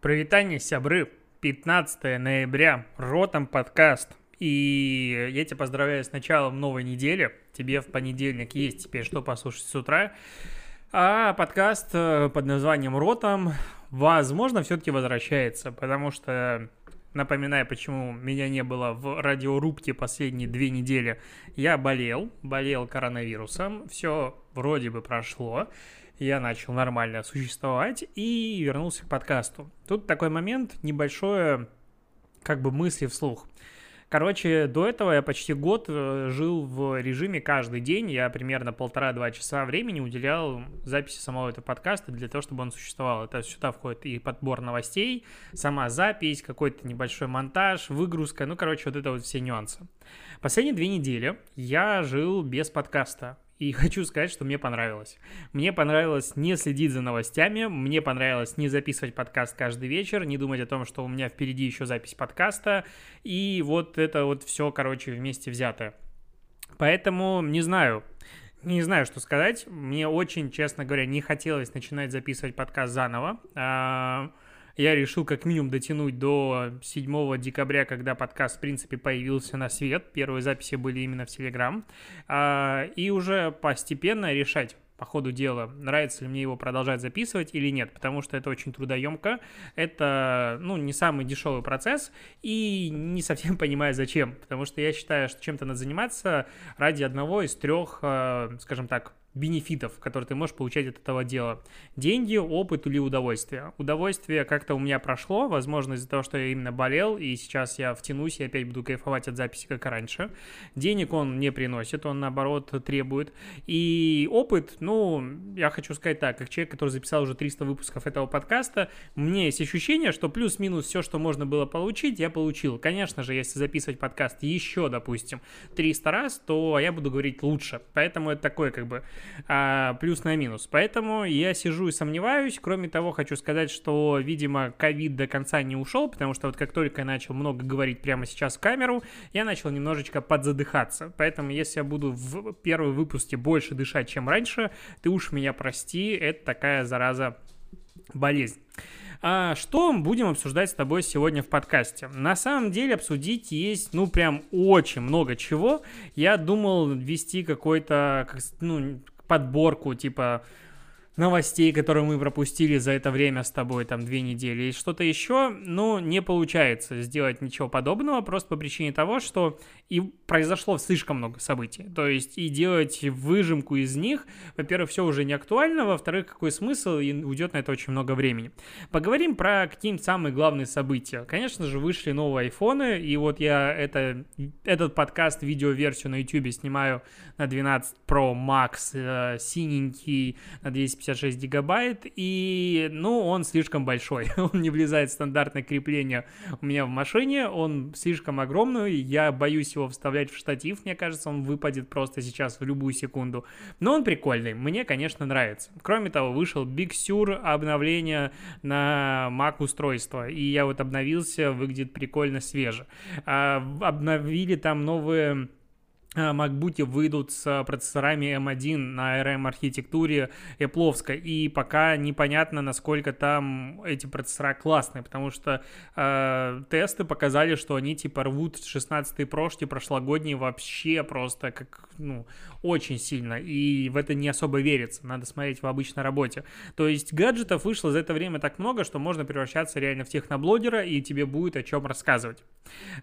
Провитание, сябры. 15 ноября. Ротом подкаст. И я тебя поздравляю с началом новой недели. Тебе в понедельник есть теперь что послушать с утра. А подкаст э, под названием «Ротом» возможно все-таки возвращается, потому что Напоминаю, почему меня не было в радиорубке последние две недели. Я болел, болел коронавирусом, все вроде бы прошло я начал нормально существовать и вернулся к подкасту. Тут такой момент, небольшое, как бы мысли вслух. Короче, до этого я почти год э, жил в режиме каждый день. Я примерно полтора-два часа времени уделял записи самого этого подкаста для того, чтобы он существовал. Это сюда входит и подбор новостей, сама запись, какой-то небольшой монтаж, выгрузка. Ну, короче, вот это вот все нюансы. Последние две недели я жил без подкаста. И хочу сказать, что мне понравилось. Мне понравилось не следить за новостями, мне понравилось не записывать подкаст каждый вечер, не думать о том, что у меня впереди еще запись подкаста. И вот это вот все, короче, вместе взятое. Поэтому не знаю, не знаю, что сказать. Мне очень, честно говоря, не хотелось начинать записывать подкаст заново. Я решил как минимум дотянуть до 7 декабря, когда подкаст, в принципе, появился на свет. Первые записи были именно в Телеграм. А, и уже постепенно решать, по ходу дела, нравится ли мне его продолжать записывать или нет, потому что это очень трудоемко, это, ну, не самый дешевый процесс, и не совсем понимаю, зачем, потому что я считаю, что чем-то надо заниматься ради одного из трех, а, скажем так, бенефитов, которые ты можешь получать от этого дела. Деньги, опыт или удовольствие. Удовольствие как-то у меня прошло, возможно, из-за того, что я именно болел, и сейчас я втянусь и опять буду кайфовать от записи, как раньше. Денег он не приносит, он, наоборот, требует. И опыт, ну, я хочу сказать так, как человек, который записал уже 300 выпусков этого подкаста, мне есть ощущение, что плюс-минус все, что можно было получить, я получил. Конечно же, если записывать подкаст еще, допустим, 300 раз, то я буду говорить лучше. Поэтому это такое, как бы, а, плюс на минус. Поэтому я сижу и сомневаюсь. Кроме того, хочу сказать, что, видимо, ковид до конца не ушел, потому что вот как только я начал много говорить прямо сейчас в камеру, я начал немножечко подзадыхаться. Поэтому, если я буду в первом выпуске больше дышать, чем раньше, ты уж меня прости, это такая зараза болезнь. А что будем обсуждать с тобой сегодня в подкасте? На самом деле обсудить есть, ну, прям очень много чего. Я думал вести какой-то, ну, подборку, типа, новостей, которые мы пропустили за это время с тобой, там, две недели, и что-то еще, ну, не получается сделать ничего подобного, просто по причине того, что и произошло слишком много событий. То есть и делать выжимку из них, во-первых, все уже не актуально, во-вторых, какой смысл, и уйдет на это очень много времени. Поговорим про какие-нибудь самые главные события. Конечно же, вышли новые айфоны, и вот я это, этот подкаст, видеоверсию на YouTube снимаю на 12 Pro Max, э, синенький, на 256 гигабайт, и, ну, он слишком большой. он не влезает в стандартное крепление у меня в машине, он слишком огромный, я боюсь его вставлять в штатив, мне кажется, он выпадет просто сейчас в любую секунду. Но он прикольный, мне, конечно, нравится. Кроме того, вышел Big Sur обновление на Mac устройство, и я вот обновился, выглядит прикольно свеже. А, обновили там новые MacBook выйдут с процессорами M1 на ARM-архитектуре Apple, и пока непонятно, насколько там эти процессора классные, потому что э, тесты показали, что они типа рвут 16 прошки прошлогодние вообще просто как, ну, очень сильно, и в это не особо верится, надо смотреть в обычной работе. То есть гаджетов вышло за это время так много, что можно превращаться реально в техноблогера, и тебе будет о чем рассказывать.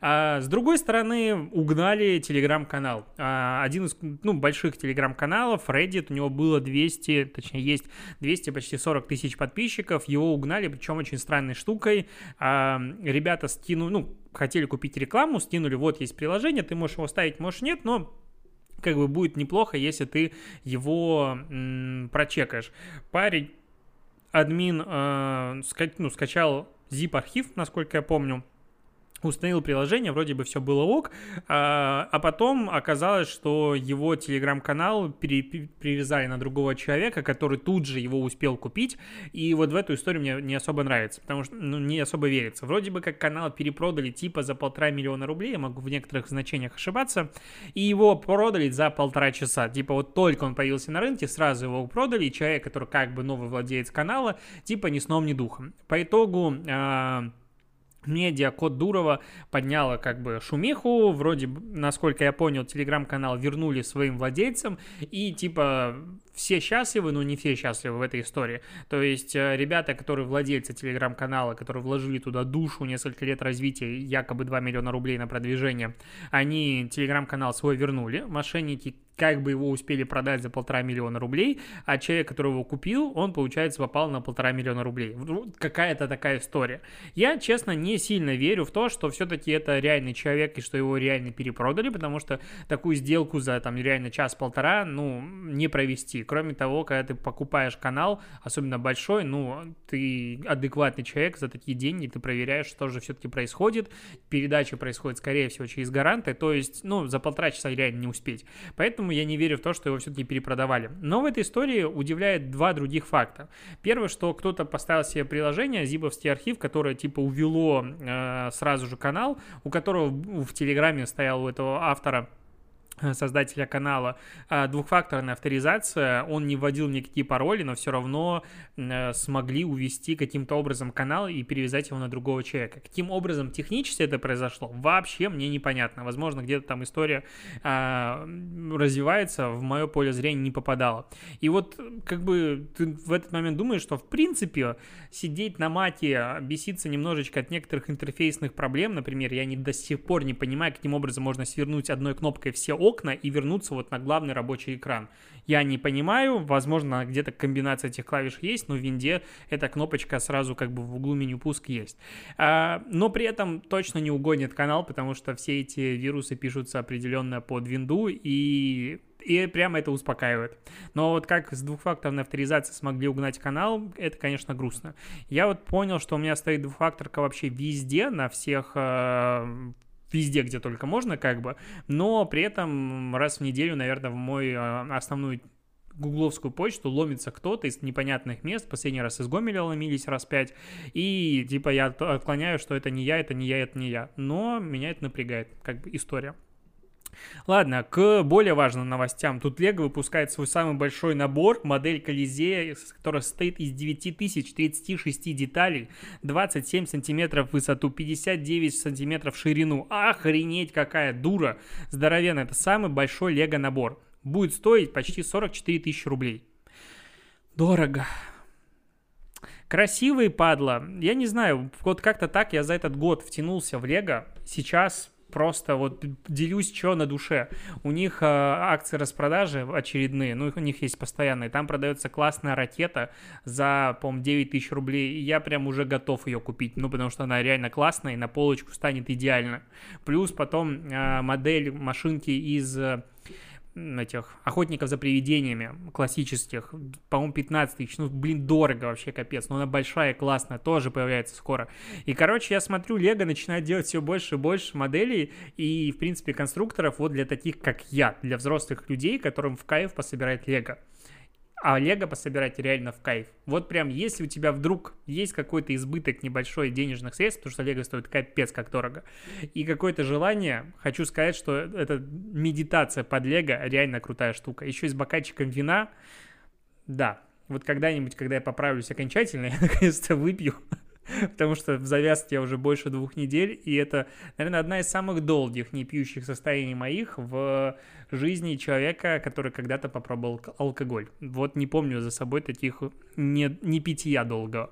А, с другой стороны, угнали телеграм-канал канал. А, один из ну, больших телеграм-каналов, Reddit, у него было 200, точнее есть 200, почти 40 тысяч подписчиков, его угнали, причем очень странной штукой. А, ребята скинули, ну, хотели купить рекламу, скинули, вот есть приложение, ты можешь его ставить, можешь нет, но как бы будет неплохо, если ты его м, прочекаешь. Парень, админ, э, ска, ну, скачал zip-архив, насколько я помню, установил приложение, вроде бы все было ок, а, а потом оказалось, что его телеграм-канал привязали на другого человека, который тут же его успел купить, и вот в эту историю мне не особо нравится, потому что, ну, не особо верится. Вроде бы как канал перепродали типа за полтора миллиона рублей, я могу в некоторых значениях ошибаться, и его продали за полтора часа, типа вот только он появился на рынке, сразу его продали, и человек, который как бы новый владелец канала, типа ни сном, ни духом. По итогу... А, медиа Код Дурова подняла как бы шумиху, вроде, насколько я понял, телеграм-канал вернули своим владельцам, и типа все счастливы, но не все счастливы в этой истории. То есть э, ребята, которые владельцы телеграм-канала, которые вложили туда душу, несколько лет развития, якобы 2 миллиона рублей на продвижение, они телеграм-канал свой вернули, мошенники как бы его успели продать за полтора миллиона рублей, а человек, который его купил, он, получается, попал на полтора миллиона рублей. Какая-то такая история. Я, честно, не сильно верю в то, что все-таки это реальный человек и что его реально перепродали, потому что такую сделку за там реально час-полтора, ну, не провести. Кроме того, когда ты покупаешь канал, особенно большой, ну, ты адекватный человек, за такие деньги ты проверяешь, что же все-таки происходит. Передача происходит, скорее всего, через гаранты, то есть, ну, за полтора часа реально не успеть. Поэтому поэтому я не верю в то, что его все-таки перепродавали. Но в этой истории удивляет два других факта. Первое, что кто-то поставил себе приложение, зибовский архив, которое типа увело э, сразу же канал, у которого в Телеграме стоял у этого автора создателя канала а, двухфакторная авторизация, он не вводил никакие пароли, но все равно э, смогли увести каким-то образом канал и перевязать его на другого человека. Каким образом технически это произошло, вообще мне непонятно. Возможно, где-то там история а, развивается, в мое поле зрения не попадала. И вот как бы ты в этот момент думаешь, что в принципе сидеть на маке, беситься немножечко от некоторых интерфейсных проблем, например, я не, до сих пор не понимаю, каким образом можно свернуть одной кнопкой все окна и вернуться вот на главный рабочий экран. Я не понимаю, возможно, где-то комбинация этих клавиш есть, но в винде эта кнопочка сразу как бы в углу меню пуск есть. А, но при этом точно не угонит канал, потому что все эти вирусы пишутся определенно под винду, и и прямо это успокаивает. Но вот как с двухфакторной авторизацией смогли угнать канал, это, конечно, грустно. Я вот понял, что у меня стоит двухфакторка вообще везде, на всех э, везде, где только можно, как бы, но при этом раз в неделю, наверное, в мой а, основную гугловскую почту ломится кто-то из непонятных мест, последний раз из Гомеля ломились раз пять, и типа я отклоняю, что это не я, это не я, это не я, но меня это напрягает, как бы история. Ладно, к более важным новостям. Тут Лего выпускает свой самый большой набор, модель Колизея, которая состоит из 9036 деталей, 27 сантиметров в высоту, 59 сантиметров в ширину. Охренеть, какая дура! Здоровенная, это самый большой Лего набор. Будет стоить почти 44 тысячи рублей. Дорого. Красивый падла. Я не знаю, вот как-то так я за этот год втянулся в Лего. Сейчас просто вот делюсь, что на душе. У них э, акции распродажи очередные, ну, у них есть постоянные. Там продается классная ракета за, по-моему, 9 тысяч рублей. И я прям уже готов ее купить, ну, потому что она реально классная и на полочку станет идеально. Плюс потом э, модель машинки из... Э, этих охотников за привидениями классических, по-моему, 15 тысяч, ну, блин, дорого вообще, капец, но она большая, классная, тоже появляется скоро. И, короче, я смотрю, Лего начинает делать все больше и больше моделей и, в принципе, конструкторов вот для таких, как я, для взрослых людей, которым в кайф пособирать Лего а Лего пособирать реально в кайф. Вот прям, если у тебя вдруг есть какой-то избыток небольшой денежных средств, потому что Лего стоит капец как дорого, и какое-то желание, хочу сказать, что это медитация под Лего реально крутая штука. Еще и с бокальчиком вина, да, вот когда-нибудь, когда я поправлюсь окончательно, я наконец-то выпью потому что в завязке я уже больше двух недель, и это, наверное, одна из самых долгих не пьющих состояний моих в жизни человека, который когда-то попробовал алкоголь. Вот не помню за собой таких не, не питья долго.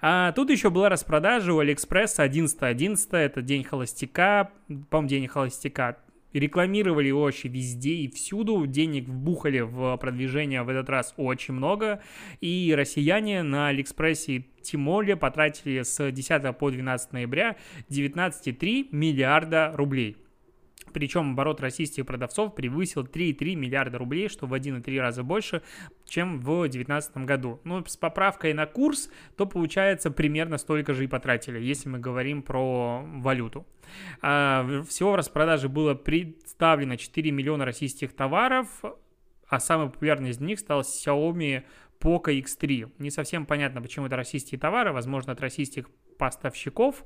А тут еще была распродажа у Алиэкспресса 11.11, .11, это день холостяка, по-моему, день холостяка рекламировали его вообще везде и всюду, денег вбухали в продвижение в этот раз очень много, и россияне на Алиэкспрессе и Тимоле потратили с 10 по 12 ноября 19,3 миллиарда рублей. Причем оборот российских продавцов превысил 3,3 миллиарда рублей, что в 1,3 раза больше, чем в 2019 году. Ну, с поправкой на курс, то получается примерно столько же и потратили, если мы говорим про валюту. А, всего в распродаже было представлено 4 миллиона российских товаров, а самый популярный из них стал Xiaomi Poco X3. Не совсем понятно, почему это российские товары, возможно, от российских поставщиков.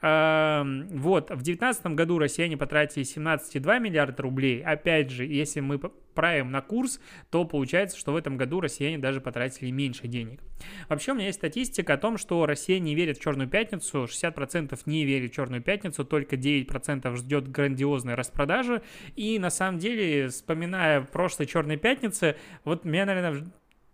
Эм, вот, в 2019 году россияне потратили 17,2 миллиарда рублей. Опять же, если мы правим на курс, то получается, что в этом году россияне даже потратили меньше денег. Вообще, у меня есть статистика о том, что Россия не верит в Черную Пятницу, 60% не верит в Черную Пятницу, только 9% ждет грандиозной распродажи. И на самом деле, вспоминая прошлой Черной Пятницы, вот меня, наверное,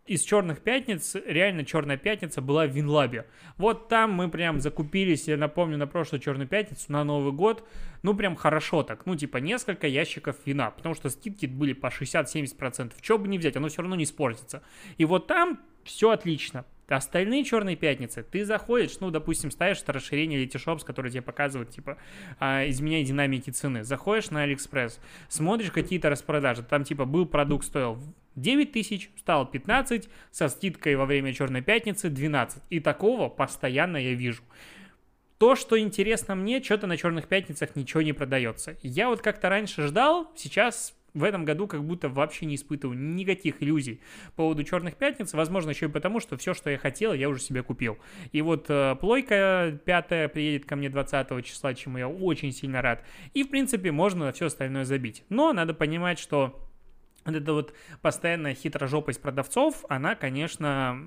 из черных пятниц, реально черная пятница была в Винлабе. Вот там мы прям закупились, я напомню, на прошлую черную пятницу, на Новый год, ну прям хорошо так, ну типа несколько ящиков вина, потому что скидки были по 60-70%. Чего бы не взять, оно все равно не испортится. И вот там все отлично. Остальные черные пятницы, ты заходишь, ну, допустим, ставишь это расширение Letyshops, которое тебе показывает, типа, а, изменяй динамики цены. Заходишь на Алиэкспресс, смотришь какие-то распродажи. Там, типа, был продукт, стоил 9 тысяч, стал 15, со скидкой во время черной пятницы 12. И такого постоянно я вижу. То, что интересно мне, что-то на черных пятницах ничего не продается. Я вот как-то раньше ждал, сейчас в этом году как будто вообще не испытываю никаких иллюзий по поводу Черных Пятниц. Возможно, еще и потому, что все, что я хотел, я уже себе купил. И вот э, плойка пятая приедет ко мне 20 числа, чему я очень сильно рад. И, в принципе, можно все остальное забить. Но надо понимать, что вот эта вот постоянная хитрожопость продавцов, она, конечно,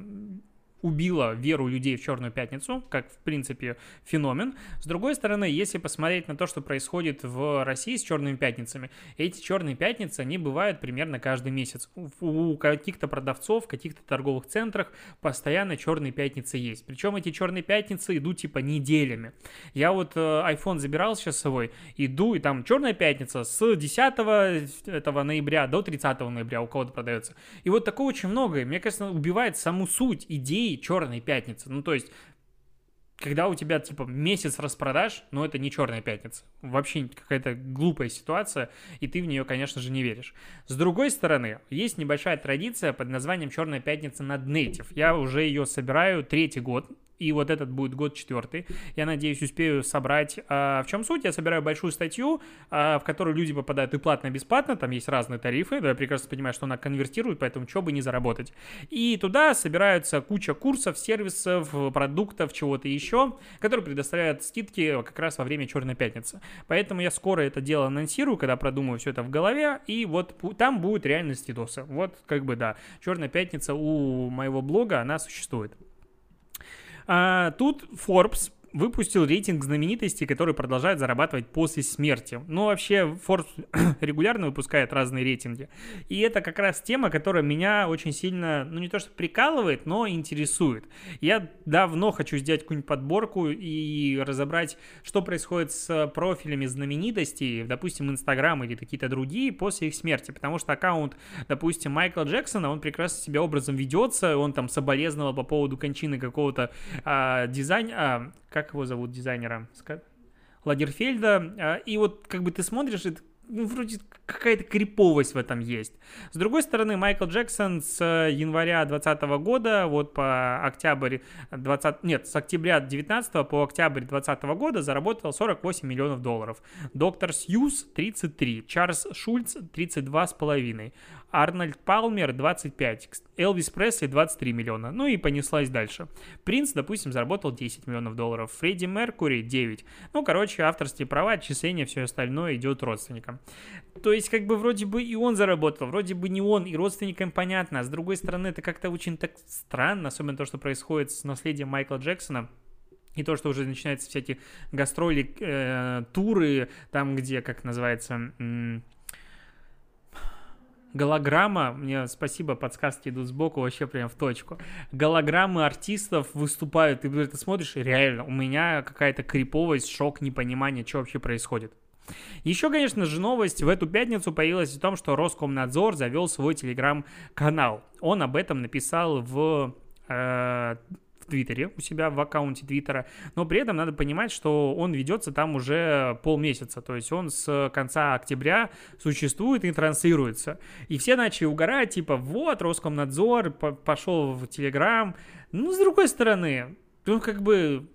убила веру людей в Черную Пятницу, как, в принципе, феномен. С другой стороны, если посмотреть на то, что происходит в России с Черными Пятницами, эти Черные Пятницы, они бывают примерно каждый месяц. У каких-то продавцов, в каких-то торговых центрах постоянно Черные Пятницы есть. Причем эти Черные Пятницы идут типа неделями. Я вот э, iPhone забирал сейчас с собой, иду, и там Черная Пятница с 10 этого ноября до 30 ноября у кого-то продается. И вот такого очень много. И, мне кажется, убивает саму суть идеи идеи черной пятницы. Ну, то есть, когда у тебя, типа, месяц распродаж, ну, это не черная пятница. Вообще какая-то глупая ситуация, и ты в нее, конечно же, не веришь. С другой стороны, есть небольшая традиция под названием «Черная пятница» над Native. Я уже ее собираю третий год, и вот этот будет год четвертый. Я надеюсь, успею собрать. А, в чем суть? Я собираю большую статью, а, в которую люди попадают и платно, и бесплатно. Там есть разные тарифы. Да, я прекрасно понимаю, что она конвертирует, поэтому что бы не заработать. И туда собираются куча курсов, сервисов, продуктов, чего-то еще, которые предоставляют скидки как раз во время Черной пятницы. Поэтому я скоро это дело анонсирую, когда продумаю все это в голове, и вот там будет реальность видосы. Вот как бы да, Черная пятница у моего блога, она существует. А, тут Forbes выпустил рейтинг знаменитостей, которые продолжают зарабатывать после смерти. Ну, вообще, Forbes регулярно выпускает разные рейтинги. И это как раз тема, которая меня очень сильно, ну, не то что прикалывает, но интересует. Я давно хочу сделать какую-нибудь подборку и разобрать, что происходит с профилями знаменитостей, допустим, Инстаграм или какие-то другие после их смерти. Потому что аккаунт, допустим, Майкла Джексона, он прекрасно себя образом ведется, он там соболезновал по поводу кончины какого-то а, дизайна, а, как его зовут дизайнера? Лагерфельда. А, и вот как бы ты смотришь, и ну, вроде какая-то криповость в этом есть. С другой стороны, Майкл Джексон с января 2020 года, вот по октябрь 20... Нет, с октября 19 по октябрь 2020 года заработал 48 миллионов долларов. Доктор Сьюз 33, Чарльз Шульц 32,5, Арнольд Палмер 25, Элвис Пресли 23 миллиона, ну и понеслась дальше. Принц, допустим, заработал 10 миллионов долларов, Фредди Меркури 9. Ну, короче, авторские права, отчисления, все остальное идет родственникам. То есть, как бы вроде бы и он заработал, вроде бы не он, и родственникам понятно, а с другой стороны, это как-то очень так странно, особенно то, что происходит с наследием Майкла Джексона, и то, что уже начинаются всякие гастроли, э, туры, там, где, как называется, голограмма, мне спасибо, подсказки идут сбоку, вообще прям в точку. Голограммы артистов выступают, и ты смотришь, реально, у меня какая-то криповость, шок, непонимание, что вообще происходит. Еще, конечно же, новость в эту пятницу появилась о том, что Роскомнадзор завел свой телеграм-канал. Он об этом написал в, э, Твиттере у себя в аккаунте Твиттера, но при этом надо понимать, что он ведется там уже полмесяца, то есть он с конца октября существует и транслируется. И все начали угорать, типа, вот, Роскомнадзор пошел в Телеграм. Ну, с другой стороны, ну, как бы,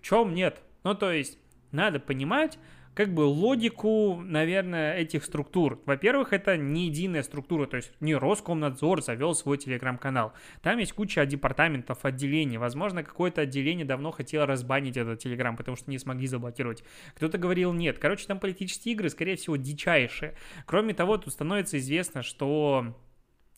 чем нет? Ну, то есть, надо понимать, как бы логику, наверное, этих структур. Во-первых, это не единая структура, то есть не Роскомнадзор завел свой телеграм-канал. Там есть куча департаментов, отделений. Возможно, какое-то отделение давно хотело разбанить этот телеграм, потому что не смогли заблокировать. Кто-то говорил нет. Короче, там политические игры, скорее всего, дичайшие. Кроме того, тут становится известно, что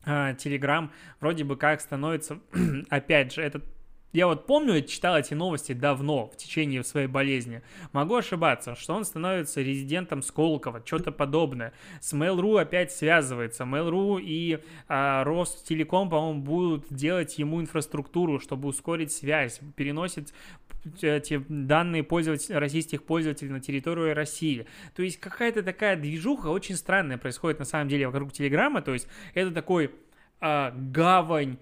Телеграм uh, вроде бы как становится, опять же, этот я вот помню, читал эти новости давно, в течение своей болезни. Могу ошибаться, что он становится резидентом Сколково, что-то подобное. С Mail.ru опять связывается. Mail.ru и а, Ростелеком, по-моему, будут делать ему инфраструктуру, чтобы ускорить связь, переносит эти данные пользователей, российских пользователей на территорию России. То есть какая-то такая движуха очень странная происходит на самом деле вокруг Телеграма. То есть это такой а, гавань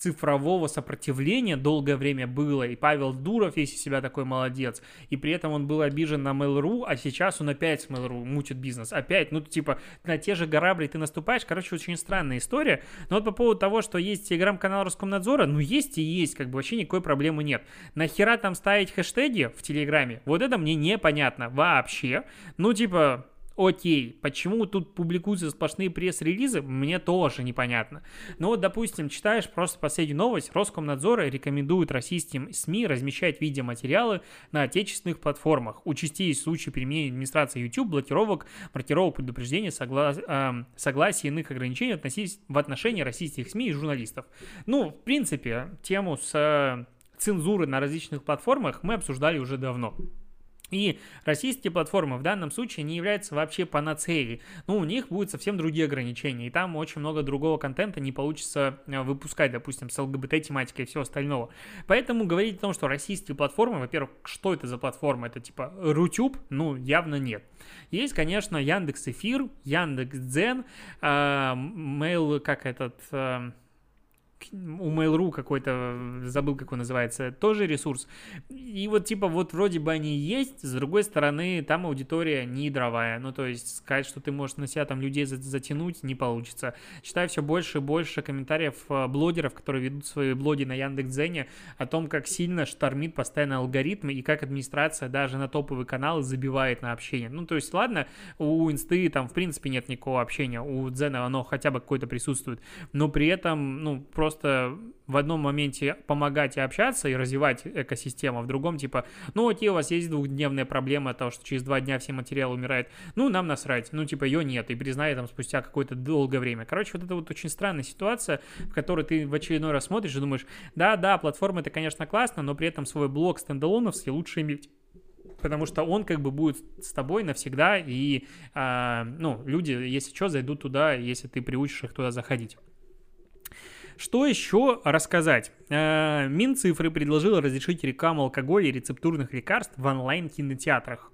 цифрового сопротивления долгое время было, и Павел Дуров весь из себя такой молодец, и при этом он был обижен на Mail.ru, а сейчас он опять с Mail.ru мутит бизнес, опять, ну, типа, на те же грабли ты наступаешь, короче, очень странная история, но вот по поводу того, что есть телеграм-канал Роскомнадзора, ну, есть и есть, как бы вообще никакой проблемы нет. Нахера там ставить хэштеги в Телеграме? Вот это мне непонятно вообще, ну, типа, окей, почему тут публикуются сплошные пресс-релизы, мне тоже непонятно. Но вот, допустим, читаешь просто последнюю новость, Роскомнадзор рекомендует российским СМИ размещать видеоматериалы на отечественных платформах. Участились случаи применения администрации YouTube, блокировок, маркировок предупреждения, согла... э, согласия иных ограничений относись... в отношении российских СМИ и журналистов. Ну, в принципе, тему с э, цензуры на различных платформах мы обсуждали уже давно. И российские платформы в данном случае не являются вообще панацеей. Ну, у них будут совсем другие ограничения, и там очень много другого контента не получится э, выпускать, допустим, с ЛГБТ-тематикой и все остального. Поэтому говорить о том, что российские платформы, во-первых, что это за платформа? Это типа Рутюб? Ну, явно нет. Есть, конечно, Яндекс Эфир, Яндекс Дзен, э, Mail, как этот... Э, у Mail.ru какой-то, забыл, как он называется, тоже ресурс. И вот, типа, вот вроде бы они есть, с другой стороны, там аудитория не дровая. Ну, то есть, сказать, что ты можешь на себя там людей затянуть, не получится. Читаю все больше и больше комментариев э, блогеров, которые ведут свои блоги на Яндекс.Дзене, о том, как сильно штормит постоянно алгоритмы и как администрация даже на топовые каналы забивает на общение. Ну, то есть, ладно, у инсты там, в принципе, нет никакого общения, у Дзена оно хотя бы какое-то присутствует, но при этом, ну, просто просто в одном моменте помогать и общаться и развивать экосистему, а в другом типа, ну окей, у вас есть двухдневная проблема того, что через два дня все материалы умирают, ну нам насрать, ну типа ее нет, и признай там спустя какое-то долгое время. Короче, вот это вот очень странная ситуация, в которой ты в очередной раз смотришь и думаешь, да-да, платформа это, конечно, классно, но при этом свой блог стендалоновский лучше иметь потому что он как бы будет с тобой навсегда, и, а, ну, люди, если что, зайдут туда, если ты приучишь их туда заходить. Что еще рассказать? Э, Минцифры предложила разрешить рекламу алкоголя и рецептурных лекарств в онлайн-кинотеатрах.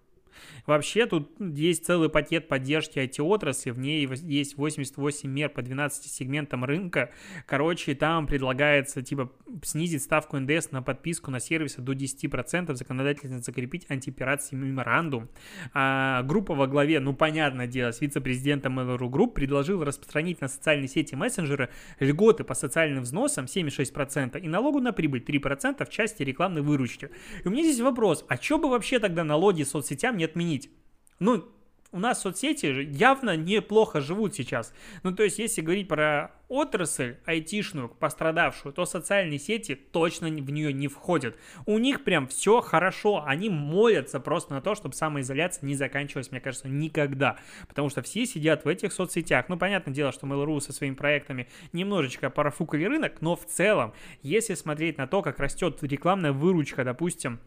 Вообще тут есть целый пакет поддержки IT-отрасли, в ней есть 88 мер по 12 сегментам рынка. Короче, там предлагается типа снизить ставку НДС на подписку на сервисы до 10%, законодательно закрепить антипиратский меморандум. А, группа во главе, ну понятное дело, с вице-президентом Mail.ru Group предложил распространить на социальные сети мессенджеры льготы по социальным взносам 7,6% и налогу на прибыль 3% в части рекламной выручки. И у меня здесь вопрос, а что бы вообще тогда налоги соцсетям не отменить. Ну, у нас соцсети явно неплохо живут сейчас. Ну, то есть, если говорить про отрасль айтишную, пострадавшую, то социальные сети точно в нее не входят. У них прям все хорошо. Они молятся просто на то, чтобы самоизоляция не заканчивалась, мне кажется, никогда. Потому что все сидят в этих соцсетях. Ну, понятное дело, что Mail.ru со своими проектами немножечко парафукали рынок, но в целом, если смотреть на то, как растет рекламная выручка, допустим,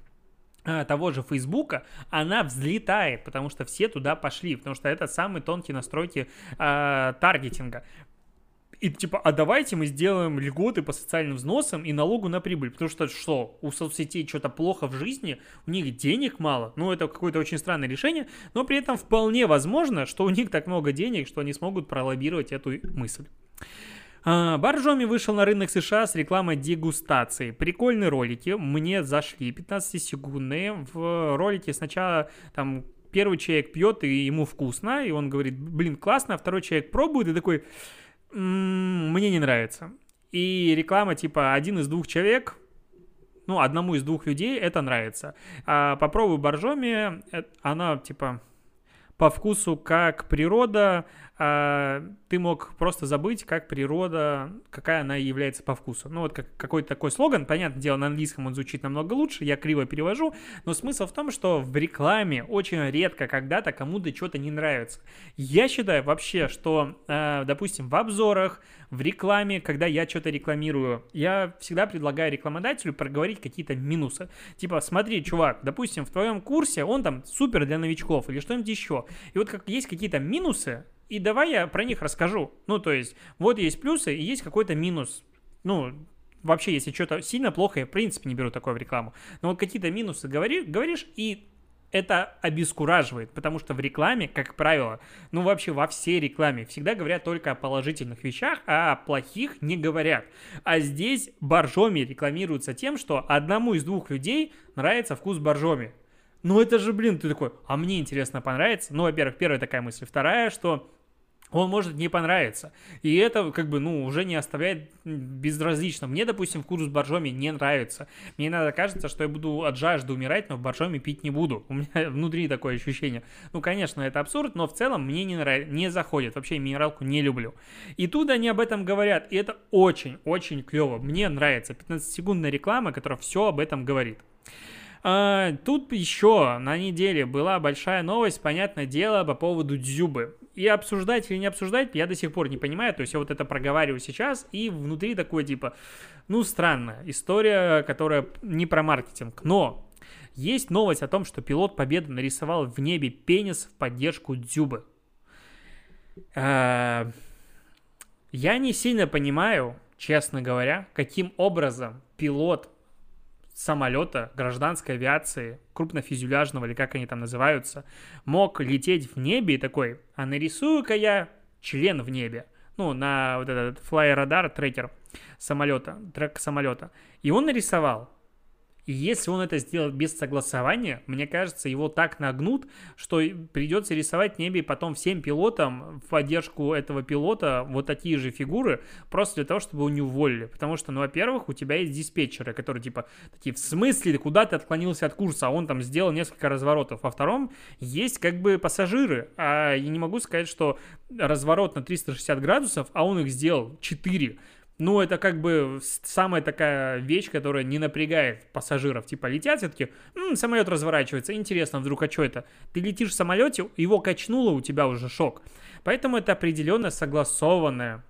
того же Фейсбука, она взлетает, потому что все туда пошли, потому что это самые тонкие настройки э, таргетинга. И типа, а давайте мы сделаем льготы по социальным взносам и налогу на прибыль. Потому что что, у соцсетей что-то плохо в жизни, у них денег мало. Ну, это какое-то очень странное решение, но при этом вполне возможно, что у них так много денег, что они смогут пролоббировать эту мысль. А, Боржоми вышел на рынок США с рекламой дегустации. Прикольные ролики, мне зашли, 15-секундные. В ролике сначала там первый человек пьет, и ему вкусно, и он говорит, блин, классно, а второй человек пробует, и такой, мне не нравится. И реклама типа один из двух человек, ну, одному из двух людей это нравится. А попробуй боржоми, э, она типа по вкусу как природа, ты мог просто забыть, как природа, какая она является по вкусу. Ну вот как, какой-то такой слоган, понятное дело, на английском он звучит намного лучше, я криво перевожу, но смысл в том, что в рекламе очень редко когда-то кому-то что-то не нравится. Я считаю вообще, что, э, допустим, в обзорах, в рекламе, когда я что-то рекламирую, я всегда предлагаю рекламодателю проговорить какие-то минусы. Типа, смотри, чувак, допустим, в твоем курсе он там супер для новичков или что-нибудь еще. И вот как есть какие-то минусы, и давай я про них расскажу. Ну, то есть, вот есть плюсы и есть какой-то минус. Ну, вообще, если что-то сильно плохо, я в принципе не беру такое в рекламу. Но вот какие-то минусы говори, говоришь, и это обескураживает, потому что в рекламе, как правило, ну вообще во всей рекламе всегда говорят только о положительных вещах, а о плохих не говорят. А здесь боржоми рекламируется тем, что одному из двух людей нравится вкус боржоми. Ну это же, блин, ты такой, а мне интересно понравится. Ну, во-первых, первая такая мысль. Вторая, что он может не понравиться. И это, как бы, ну, уже не оставляет безразлично. Мне, допустим, вкус боржоми не нравится. Мне иногда кажется, что я буду от жажды умирать, но в боржоми пить не буду. У меня внутри такое ощущение. Ну, конечно, это абсурд, но в целом мне не нравится, не заходит. Вообще минералку не люблю. И тут они об этом говорят, и это очень-очень клево. Мне нравится 15-секундная реклама, которая все об этом говорит. А, тут еще на неделе была большая новость, понятное дело, по поводу Дзюбы. И обсуждать или не обсуждать, я до сих пор не понимаю. То есть я вот это проговариваю сейчас, и внутри такое типа, ну, странная история, которая не про маркетинг. Но есть новость о том, что пилот Победы нарисовал в небе пенис в поддержку Дзюбы. А, я не сильно понимаю, честно говоря, каким образом пилот самолета гражданской авиации, крупнофюзеляжного или как они там называются, мог лететь в небе и такой, а нарисую-ка я член в небе. Ну, на вот этот флай-радар, трекер самолета, трек самолета. И он нарисовал. И если он это сделает без согласования, мне кажется, его так нагнут, что придется рисовать небе потом всем пилотам в поддержку этого пилота вот такие же фигуры, просто для того, чтобы его не уволили. Потому что, ну, во-первых, у тебя есть диспетчеры, которые типа такие, в смысле, куда ты отклонился от курса, а он там сделал несколько разворотов. Во втором, есть как бы пассажиры, а я не могу сказать, что разворот на 360 градусов, а он их сделал 4 ну, это как бы самая такая вещь, которая не напрягает пассажиров. Типа летят все-таки, самолет разворачивается, интересно, вдруг, а что это? Ты летишь в самолете, его качнуло, у тебя уже шок. Поэтому это определенно согласованная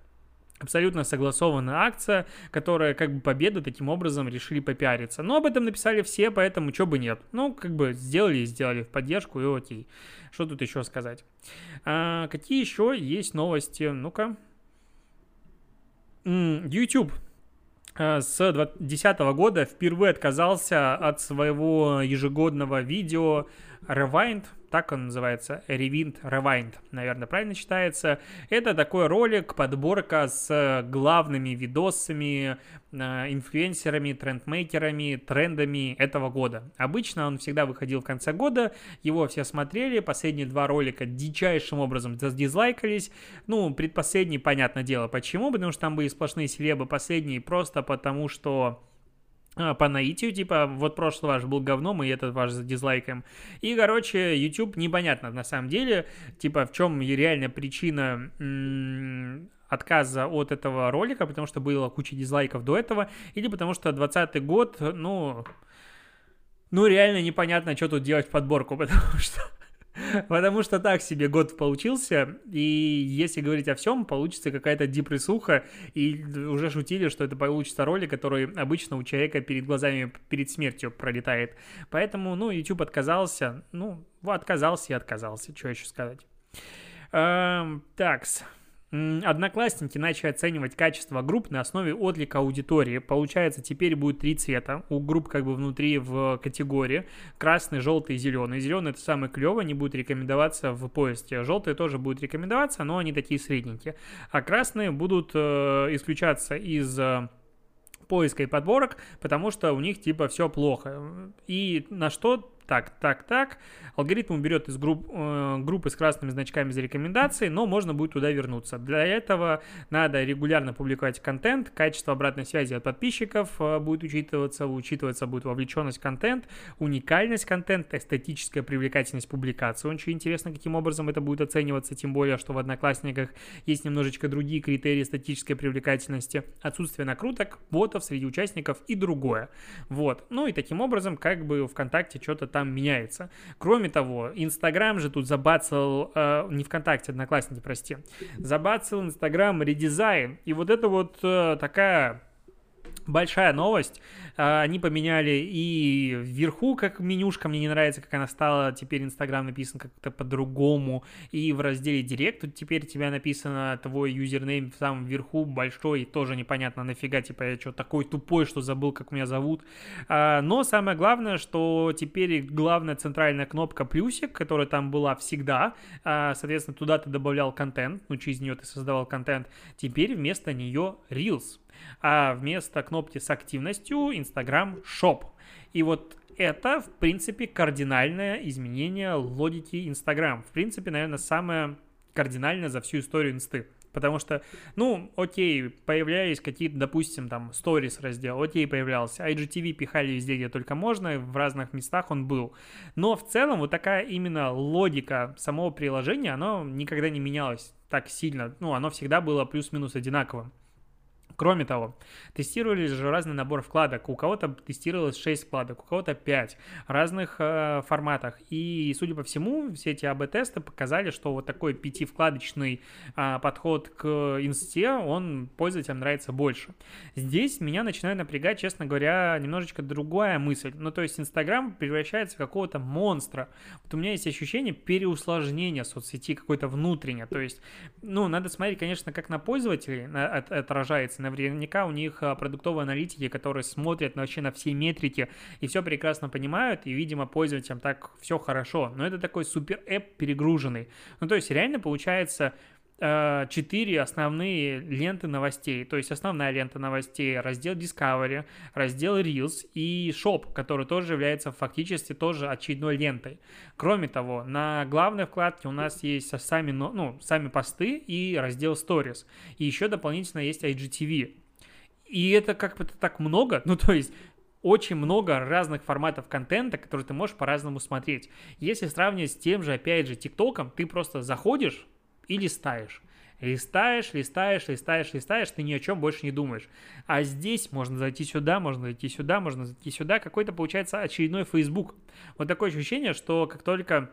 абсолютно согласованная акция, которая как бы победа таким образом решили попиариться. Но об этом написали все, поэтому что бы нет. Ну, как бы сделали и сделали в поддержку, и окей. Что тут еще сказать? А, какие еще есть новости? Ну-ка, YouTube э, с 2010 года впервые отказался от своего ежегодного видео Rewind, так он называется, Rewind, Rewind, наверное, правильно читается. Это такой ролик, подборка с главными видосами, э, инфлюенсерами, трендмейкерами, трендами этого года. Обычно он всегда выходил в конце года, его все смотрели, последние два ролика дичайшим образом дизлайкались. Ну, предпоследний, понятное дело, почему, потому что там были сплошные селебы, последние просто потому, что по наитию, типа, вот прошлый ваш был говном, и этот ваш дизлайком. И, короче, YouTube непонятно на самом деле, типа, в чем реальная причина отказа от этого ролика, потому что было куча дизлайков до этого, или потому что 20 год, ну, ну, реально непонятно, что тут делать в подборку, потому что Потому что так себе год получился, и если говорить о всем, получится какая-то депрессуха, и уже шутили, что это получится ролик, который обычно у человека перед глазами перед смертью пролетает. Поэтому, ну, YouTube отказался, ну, отказался и отказался, что еще сказать. Эм, такс. Одноклассники начали оценивать качество групп на основе отклика аудитории. Получается, теперь будет три цвета. У групп как бы внутри в категории. Красный, желтый и зеленый. Зеленый это самый клевый, они будут рекомендоваться в поиске. Желтые тоже будут рекомендоваться, но они такие средненькие. А красные будут э, исключаться из э, поиска и подборок, потому что у них типа все плохо. И на что так, так, так. Алгоритм берет из групп, э, группы с красными значками за рекомендации, но можно будет туда вернуться. Для этого надо регулярно публиковать контент, качество обратной связи от подписчиков э, будет учитываться, учитываться будет вовлеченность контент, уникальность контента, эстетическая привлекательность публикации. Очень интересно, каким образом это будет оцениваться, тем более, что в Одноклассниках есть немножечко другие критерии эстетической привлекательности, отсутствие накруток, ботов среди участников и другое. Вот. Ну и таким образом, как бы ВКонтакте что-то там там меняется. Кроме того, Инстаграм же тут забацал, э, не ВКонтакте, Одноклассники, прости, забацал Инстаграм редизайн. И вот это вот э, такая большая новость. А, они поменяли и вверху, как менюшка, мне не нравится, как она стала. Теперь Инстаграм написан как-то по-другому. И в разделе Директ тут теперь тебя написано твой юзернейм в самом верху большой. Тоже непонятно нафига, типа я что, такой тупой, что забыл, как меня зовут. А, но самое главное, что теперь главная центральная кнопка плюсик, которая там была всегда. А, соответственно, туда ты добавлял контент, ну через нее ты создавал контент. Теперь вместо нее Reels а вместо кнопки с активностью Instagram Shop. И вот это, в принципе, кардинальное изменение логики Instagram. В принципе, наверное, самое кардинальное за всю историю инсты. Потому что, ну, окей, появлялись какие-то, допустим, там, stories раздел, окей, появлялся. IGTV пихали везде, где только можно, в разных местах он был. Но в целом вот такая именно логика самого приложения, оно никогда не менялось так сильно. Ну, оно всегда было плюс-минус одинаковым. Кроме того, тестировались же разный набор вкладок. У кого-то тестировалось 6 вкладок, у кого-то 5 в разных э, форматах. И, судя по всему, все эти АБ-тесты показали, что вот такой пятивкладочный э, подход к инсте, он пользователям нравится больше. Здесь меня начинает напрягать, честно говоря, немножечко другая мысль. Ну, то есть Инстаграм превращается в какого-то монстра. Вот у меня есть ощущение переусложнения соцсети какой-то внутреннее. То есть, ну, надо смотреть, конечно, как на пользователей отражается, на наверняка у них а, продуктовые аналитики, которые смотрят вообще на все метрики и все прекрасно понимают, и, видимо, пользователям так все хорошо. Но это такой супер-эп перегруженный. Ну, то есть реально получается четыре основные ленты новостей. То есть основная лента новостей, раздел Discovery, раздел Reels и Shop, который тоже является фактически тоже очередной лентой. Кроме того, на главной вкладке у нас есть сами, ну, сами посты и раздел Stories. И еще дополнительно есть IGTV. И это как бы так много, ну то есть очень много разных форматов контента, которые ты можешь по-разному смотреть. Если сравнивать с тем же, опять же, ТикТоком, ты просто заходишь, и листаешь. Листаешь, листаешь, листаешь, листаешь, ты ни о чем больше не думаешь. А здесь можно зайти сюда, можно зайти сюда, можно зайти сюда. Какой-то получается очередной Facebook. Вот такое ощущение, что как только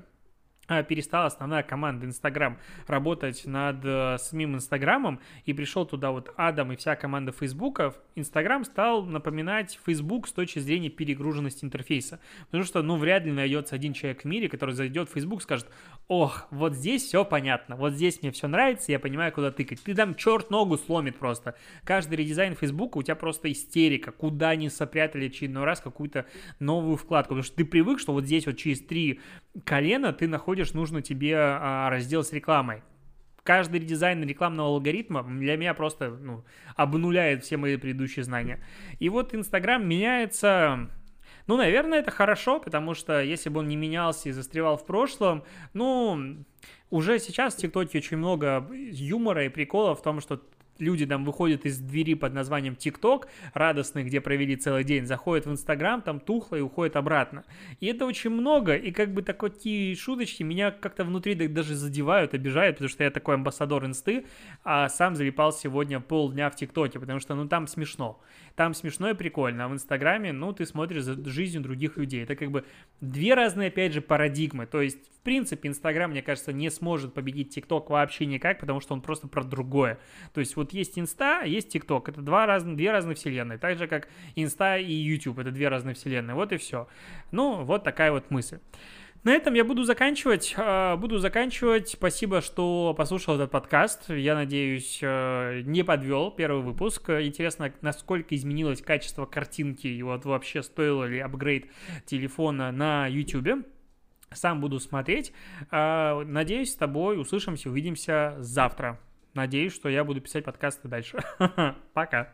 перестала основная команда Инстаграм работать над э, самим Инстаграмом, и пришел туда вот Адам и вся команда Фейсбуков, Инстаграм стал напоминать Фейсбук с точки зрения перегруженности интерфейса. Потому что, ну, вряд ли найдется один человек в мире, который зайдет в Фейсбук и скажет, ох, вот здесь все понятно, вот здесь мне все нравится, я понимаю, куда тыкать. Ты там черт ногу сломит просто. Каждый редизайн Фейсбука у тебя просто истерика, куда они сопрятали очередной раз какую-то новую вкладку. Потому что ты привык, что вот здесь вот через три колена ты находишь нужно тебе а, раздел с рекламой. Каждый редизайн рекламного алгоритма для меня просто ну, обнуляет все мои предыдущие знания. И вот Инстаграм меняется ну, наверное, это хорошо, потому что если бы он не менялся и застревал в прошлом, ну, уже сейчас в ТикТоке очень много юмора и приколов в том, что люди там выходят из двери под названием ТикТок, радостные, где провели целый день, заходят в Инстаграм, там тухло и уходят обратно. И это очень много, и как бы такие шуточки меня как-то внутри даже задевают, обижают, потому что я такой амбассадор инсты, а сам залипал сегодня полдня в ТикТоке, потому что, ну, там смешно. Там смешно и прикольно, а в Инстаграме, ну, ты смотришь за жизнью других людей. Это как бы две разные, опять же, парадигмы. То есть, в принципе, Инстаграм, мне кажется, не сможет победить ТикТок вообще никак, потому что он просто про другое. То есть, вот вот есть Инста, есть ТикТок. Это два разных, две разные вселенные. Так же, как Инста и YouTube. Это две разные вселенные. Вот и все. Ну, вот такая вот мысль. На этом я буду заканчивать. Э, буду заканчивать. Спасибо, что послушал этот подкаст. Я надеюсь, э, не подвел первый выпуск. Интересно, насколько изменилось качество картинки и вот вообще стоило ли апгрейд телефона на YouTube. Сам буду смотреть. Э, надеюсь, с тобой услышимся, увидимся завтра. Надеюсь, что я буду писать подкасты дальше. Пока.